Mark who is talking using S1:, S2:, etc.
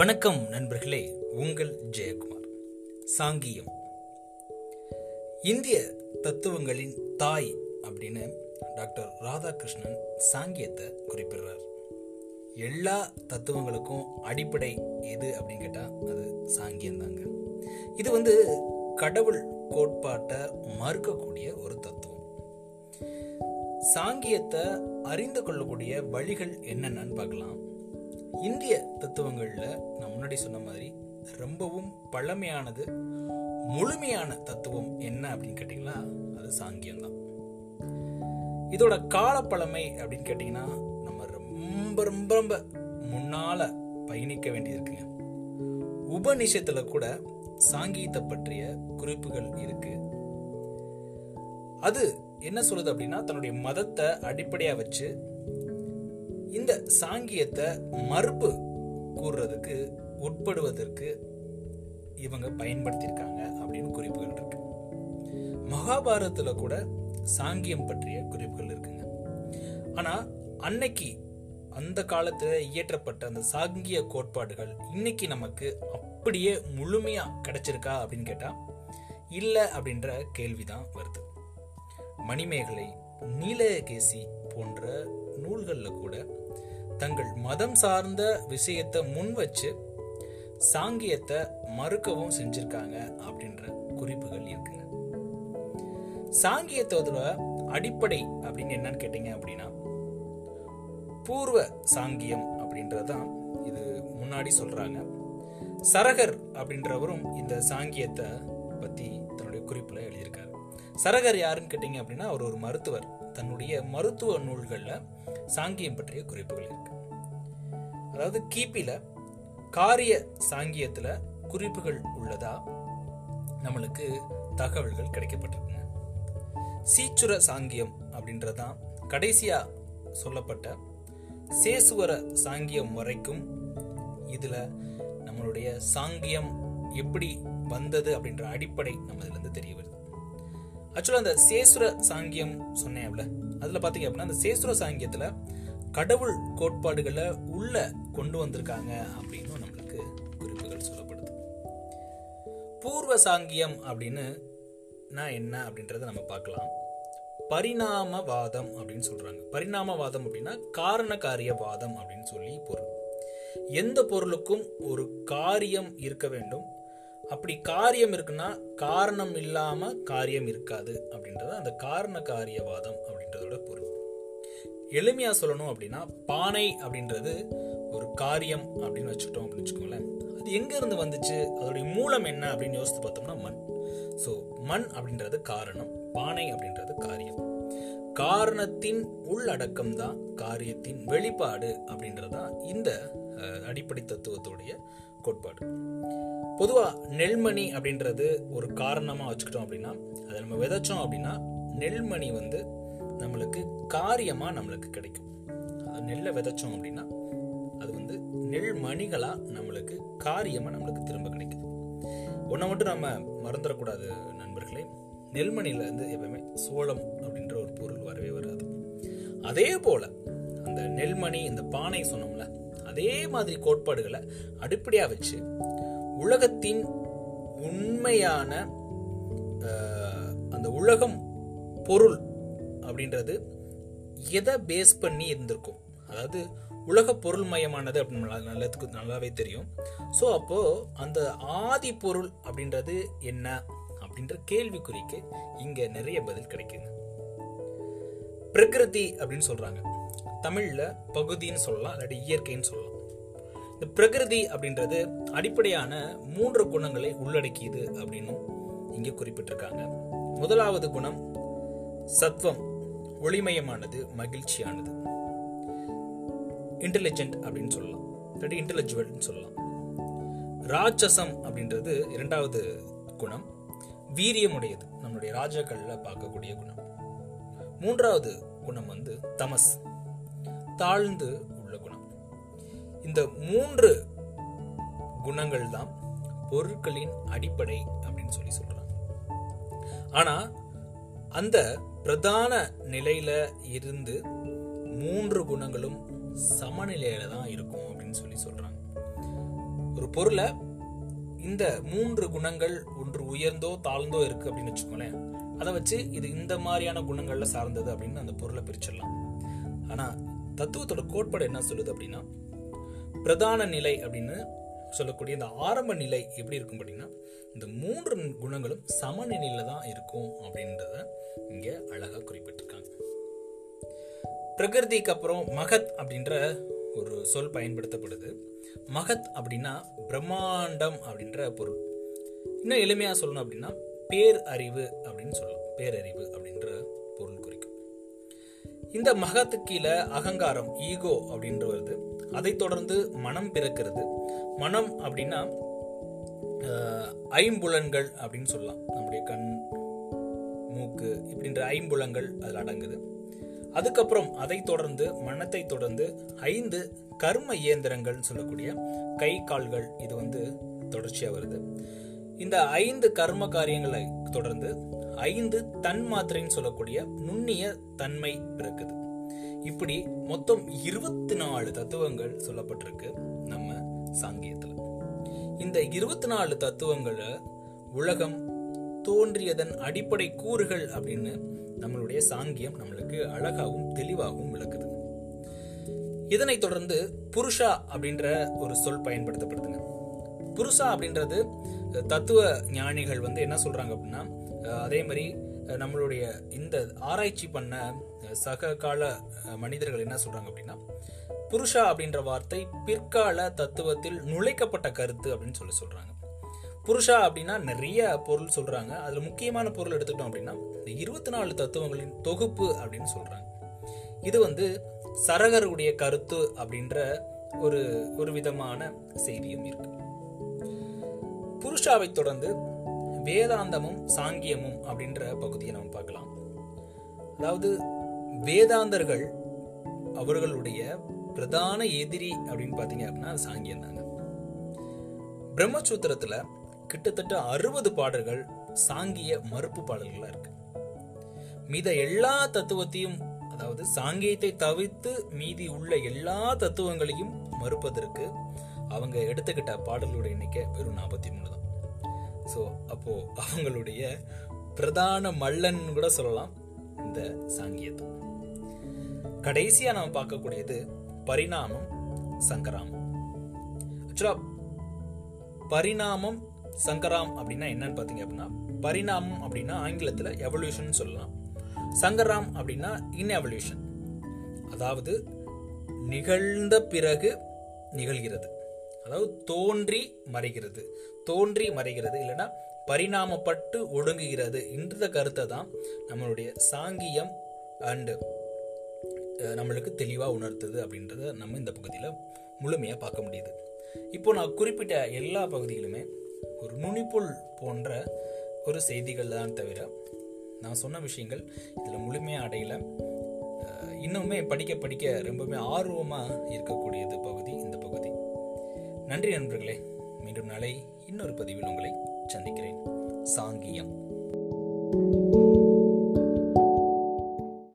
S1: வணக்கம் நண்பர்களே உங்கள் ஜெயக்குமார். சாங்கியம். இந்திய தத்துவங்களின் தாய் அப்படின்னு டாக்டர் ராதாகிருஷ்ணன் சாங்கியத்தை குறிப்பிடுறார். எல்லா தத்துவங்களுக்கும் அடிப்படை எது அப்படின்னு கேட்டால் அது சாங்கியம் தாங்க இது வந்து கடவுள் கோட்பாட்டை மறுக்கக்கூடிய ஒரு தத்துவம். சாங்கியத்தை அறிந்து கொள்ளக்கூடிய வழிகள் என்னென்னு பார்க்கலாம். இந்திய தத்துவங்களில் நான் முன்னாடி சொன்ன மாதிரி ரொம்பவும் பழமையானது முழுமையான தத்துவம் என்ன அப்படின்னு கேட்டிங்கன்னா அது சாங்கியம் தான் இதோட காலப்பழமை அப்படின்னு கேட்டிங்கன்னா நம்ம ரொம்ப ரொம்ப ரொம்ப முன்னால பயணிக்க வேண்டியது உபநிஷத்தில் கூட சாங்கீத்தை பற்றிய குறிப்புகள் இருக்கு. அது என்ன சொல்லுது அப்படின்னா தன்னுடைய மதத்தை அடிப்படையாக வச்சு இந்த சாங்கியத்தை மறுப்பு கூறுறதுக்கு உட்படுவதற்கு இவங்க பயன்படுத்தியிருக்காங்க அப்படின்னு குறிப்புகள் இருக்கு. மகாபாரதத்துல கூட சாங்கியம் பற்றிய குறிப்புகள் இருக்குங்க. ஆனா அன்னைக்கு அந்த காலத்துல இயற்றப்பட்ட அந்த சாங்கிய கோட்பாடுகள் இன்னைக்கு நமக்கு அப்படியே முழுமையா கிடைச்சிருக்கா அப்படின்னு கேட்டா இல்ல அப்படின்ற கேள்விதான் வருது. மணிமேகலை நீலகேசி போன்ற நூல்களில் கூட தங்கள் மதம் சார்ந்த விஷயத்தை முன் வச்சு சாங்கியத்தை மறுக்கவும் செஞ்சிருக்காங்க அப்படின்ற குறிப்புகள் இருக்கு சாங்கியத்தோட அடிப்படை அப்படின்னு என்னன்னு கேட்டீங்க அப்படின்னா பூர்வ சாங்கியம் அப்படின்றதான் இது முன்னாடி சொல்றாங்க. சரகர் அப்படின்றவரும் இந்த சாங்கியத்தை பத்தி தன்னுடைய குறிப்புல எழுதியிருக்காரு. சரகர் யாருன்னு கேட்டீங்க அப்படின்னா அவர் ஒரு மருத்துவர். தன்னுடைய மருத்துவ நூல்களில் சாங்கியம் பற்றிய குறிப்புகள் இருக்கு. அதாவது கிபியில காரிய சாங்கியத்துல குறிப்புகள் உள்ளதா நம்மளுக்கு தகவல்கள் கிடைக்கப்பட்டிருக்கு சீச்சுர சாங்கியம் அப்படின்றதான் கடைசியா சொல்லப்பட்ட சேசுவர சாங்கியம் வரைக்கும் இதுல நம்மளுடைய சாங்கியம் எப்படி வந்தது அப்படின்ற அடிப்படை நம்ம இதுல இருந்து தெரிய வருது. ஆக்சுவலா அந்த சேசுர சாங்கியம் சொன்னேன்ல அதில் பார்த்தீங்க அப்படின்னா அந்த சேசுர சாங்கியத்தில் கடவுள் கோட்பாடுகளை உள்ள கொண்டு வந்திருக்காங்க அப்படின்னு நம்மளுக்கு குறிப்புகள் சொல்லப்படுது. பூர்வ சாங்கியம் அப்படின்னு நான் என்ன அப்படின்றத நம்ம பார்க்கலாம். பரிணாமவாதம் அப்படின்னு சொல்றாங்க. பரிணாமவாதம் அப்படின்னா காரண காரியவாதம் அப்படின்னு சொல்லி பொருள். எந்த பொருளுக்கும் ஒரு காரியம் இருக்க வேண்டும். அப்படி காரியம் இருக்குன்னா காரணம் இல்லாம காரியம் இருக்காது அப்படின்றது அந்த காரண காரியவாதம் அப்படின்றதோட பொருள். எளிமையா சொல்லணும் அப்படின்னா பானை அப்படின்றது ஒரு காரியம் அப்படின்னு வச்சுக்கிட்டோம் அப்படின்னு வச்சுக்கோங்களேன். அது எங்க இருந்து வந்துச்சு? அதோடைய மூலம் என்ன அப்படின்னு யோசித்து பார்த்தோம்னா மண். ஸோ மண் அப்படின்றது காரணம் பானை அப்படின்றது காரியம். காரணத்தின் உள்ளடக்கம் தான் காரியத்தின் வெளிப்பாடு அப்படின்றது தான் இந்த அடிப்படை தத்துவத்துடைய கோட்பாடு. பொதுவாக நெல்மணி அப்படின்றது ஒரு காரணமாக வச்சுக்கிட்டோம் அப்படின்னா அதை நம்ம விதைச்சோம் அப்படின்னா நெல்மணி வந்து நம்மளுக்கு காரியமாக நம்மளுக்கு கிடைக்கும். அது நெல்லை விதைச்சோம் அப்படின்னா அது வந்து நெல்மணிகளாக நம்மளுக்கு காரியமாக நம்மளுக்கு திரும்ப கிடைக்குது. ஒன்றை மட்டும் நம்ம மறந்துடக்கூடாது நண்பர்களே. நெல்மணியில் இருந்து எப்பவுமே சோளம் அப்படின்ற ஒரு பொருள் வரவே வராது. அதே போல் அந்த நெல்மணி இந்த பானை சொன்னோம்ல அதே மாதிரி கோட்பாடுகளை அடிப்படையா வச்சு உலகத்தின் உண்மையான அந்த உலகம் பொருள் அப்படின்றது எதை பேஸ் பண்ணி இருந்திருக்கும்? அதாவது உலக பொருள் மயமானது அப்படின்னு நல்லதுக்கு நல்லாவே தெரியும். ஸோ அப்போ அந்த ஆதி பொருள் அப்படின்றது என்ன? அப்படின்ற கேள்விக்குறிக்கு இங்க நிறைய பதில் கிடைக்குங்க. பிரகிருதி அப்படின்னு சொல்றாங்க. தமிழ்ல பகுதின்னு சொல்லலாம் இல்லாட்டி இயற்கைன்னு சொல்லலாம். இந்த பிரகிருதி அப்படின்றது அடிப்படையான மூன்று குணங்களை உள்ளடக்கியது அப்படின்னு இங்க குறிப்பிட்டிருக்காங்க. முதலாவது குணம் சத்வம் ஒளிமயமானது மகிழ்ச்சியானது. இன்டெலிஜென்ட் அப்படின்னு சொல்லலாம் இல்லாட்டி இன்டெலிஜுவல்னு சொல்லலாம். ராட்சசம் அப்படின்றது இரண்டாவது குணம் வீரியமுடையது நம்மளுடைய ராஜாக்கள்ல பார்க்கக்கூடிய குணம். மூன்றாவது குணம் வந்து தமஸ். தாழ்ந்து உள்ள குணம். இந்த மூன்று குணங்கள் தான் பொருட்களின் அடிப்படை அப்படின்னு சொல்லி சொல்றாங்க. ஆனா அந்த பிரதான நிலையில இருந்து மூன்று குணங்களும் சமநிலையில தான் இருக்கும் அப்படின்னு சொல்லி சொல்றாங்க. ஒரு பொருளை இந்த மூன்று குணங்கள் ஒன்று உயர்ந்தோ தாழ்ந்தோ இருக்கு அப்படின்னு வச்சுக்கோங்களேன். அதை வச்சு இது இந்த மாதிரியான குணங்கள்ல சார்ந்தது அப்படின்னு அந்த பொருளை பிரிச்சிடலாம். ஆனா தத்துவத்தோட கோட்பாடு என்ன சொல்லுது அப்படின்னா பிரதான நிலை அப்படின்னு சொல்லக்கூடிய இந்த ஆரம்ப நிலை எப்படி இருக்கும் அப்படின்னா இந்த மூன்று குணங்களும் சமநிலையில தான் இருக்கும் அப்படின்றத இங்க அழகா குறிப்பிட்டிருக்காங்க. பிரகிருதிக்கு அப்புறம் மகத் அப்படின்ற ஒரு சொல் பயன்படுத்தப்படுது. மகத் அப்படின்னா பிரம்மாண்டம் அப்படின்ற பொருள். இன்னும் எளிமையா சொல்லணும் அப்படின்னா பேர் அறிவு அப்படின்னு சொல்லலாம். பேரறிவு அப்படின்ற இந்த மகத்து கீழே அகங்காரம் ஈகோ அப்படின்ற வருது. அதை தொடர்ந்து மனம் பிறக்கிறது. மனம் அப்படின்னா ஐம்புலன்கள் அப்படின்னு சொல்லலாம். நம்முடைய கண் மூக்கு இப்படின்ற ஐம்புலங்கள் அதில் அடங்குது. அதுக்கப்புறம் அதை தொடர்ந்து மனத்தை தொடர்ந்து ஐந்து கர்ம இயந்திரங்கள் சொல்லக்கூடிய கை கால்கள் இது வந்து தொடர்ச்சியாக வருது. இந்த ஐந்து கர்ம காரியங்களை தொடர்ந்து ஐந்து தன் மாத்திரைன்னு சொல்லக்கூடிய நுண்ணிய தன்மை பிறக்குது இப்படி மொத்தம் இருபத்தி நாலு தத்துவங்கள் சொல்லப்பட்டிருக்கு நம்ம சாங்கியத்துல. இந்த இருபத்தி நாலு தத்துவங்களை உலகம் தோன்றியதன் அடிப்படை கூறுகள் அப்படின்னு நம்மளுடைய சாங்கியம் நம்மளுக்கு அழகாகவும் தெளிவாகவும் விளக்குது. இதனைத் தொடர்ந்து புருஷா அப்படின்ற ஒரு சொல் பயன்படுத்தப்படுதுங்க. புருஷா அப்படின்றது தத்துவ ஞானிகள் வந்து என்ன சொல்றாங்க அப்படின்னா அதே மாதிரி நம்மளுடைய இந்த ஆராய்ச்சி பண்ண சக கால மனிதர்கள் என்ன சொல்றாங்க அப்படின்னா புருஷா அப்படின்ற வார்த்தை பிற்கால தத்துவத்தில் நுழைக்கப்பட்ட கருத்து அப்படின்னு சொல்லி சொல்றாங்க. புருஷா அப்படின்னா நிறைய பொருள் சொல்றாங்க. அதுல முக்கியமான பொருள் எடுத்துட்டோம் அப்படின்னா இந்த இருபத்தி நாலு தத்துவங்களின் தொகுப்பு அப்படின்னு சொல்றாங்க. இது வந்து சரகருடைய கருத்து அப்படின்ற ஒரு ஒரு விதமான செய்தியும் இருக்கு. புருஷாவை தொடர்ந்து வேதாந்தமும் சாங்கியமும் அப்படின்ற பகுதியை நம்ம பார்க்கலாம். அதாவது வேதாந்தர்கள் அவர்களுடைய பிரதான எதிரி அப்படின்னு பார்த்தீங்க அப்படின்னா அது சாங்கியம் தாங்க. பிரம்மசூத்திரத்தில் கிட்டத்தட்ட அறுபது பாடல்கள் சாங்கிய மறுப்பு பாடல்களாக இருக்கு. மீத எல்லா தத்துவத்தையும் அதாவது சாங்கியத்தை தவிர்த்து மீதி உள்ள எல்லா தத்துவங்களையும் மறுப்பதற்கு அவங்க எடுத்துக்கிட்ட பாடல்களுடைய எண்ணிக்கை வெறும் நாற்பத்தி மூணு தான். ஸோ அப்போ அவங்களுடைய பிரதான மல்லன் கூட சொல்லலாம் இந்த சாங்கியத்தம். கடைசியா நம்ம பார்க்கக்கூடியது பரிணாமம் சங்கராமம். ஆக்சுவலா பரிணாமம் சங்கராம் அப்படின்னா என்னன்னு பார்த்தீங்க அப்படின்னா பரிணாமம் அப்படின்னா ஆங்கிலத்தில் எவல்யூஷன் சொல்லலாம். சங்கராம் அப்படின்னா இன்எவல்யூஷன் அதாவது நிகழ்ந்த பிறகு நிகழ்கிறது. அதாவது தோன்றி மறைகிறது. தோன்றி மறைகிறது இல்லைன்னா பரிணாமப்பட்டு ஒடுங்குகிறது என்ற கருத்தை தான் நம்மளுடைய சாங்கியம் அண்டு நம்மளுக்கு தெளிவாக உணர்த்துது அப்படின்றத நம்ம இந்த பகுதியில் முழுமையாக பார்க்க முடியுது. இப்போ நான் குறிப்பிட்ட எல்லா பகுதிகளுமே ஒரு நுனிப்புல் போன்ற ஒரு செய்திகள் தான் தவிர நான் சொன்ன விஷயங்கள் இதில் முழுமையாக அடையலை. இன்னுமே படிக்க படிக்க ரொம்பவுமே ஆர்வமாக இருக்கக்கூடியது பகுதி இந்த பகுதி. நன்றி நண்பர்களே. மீண்டும் நாளை இன்னொரு பதிவில் உங்களை சந்திக்கிறேன். சாங்கியம்.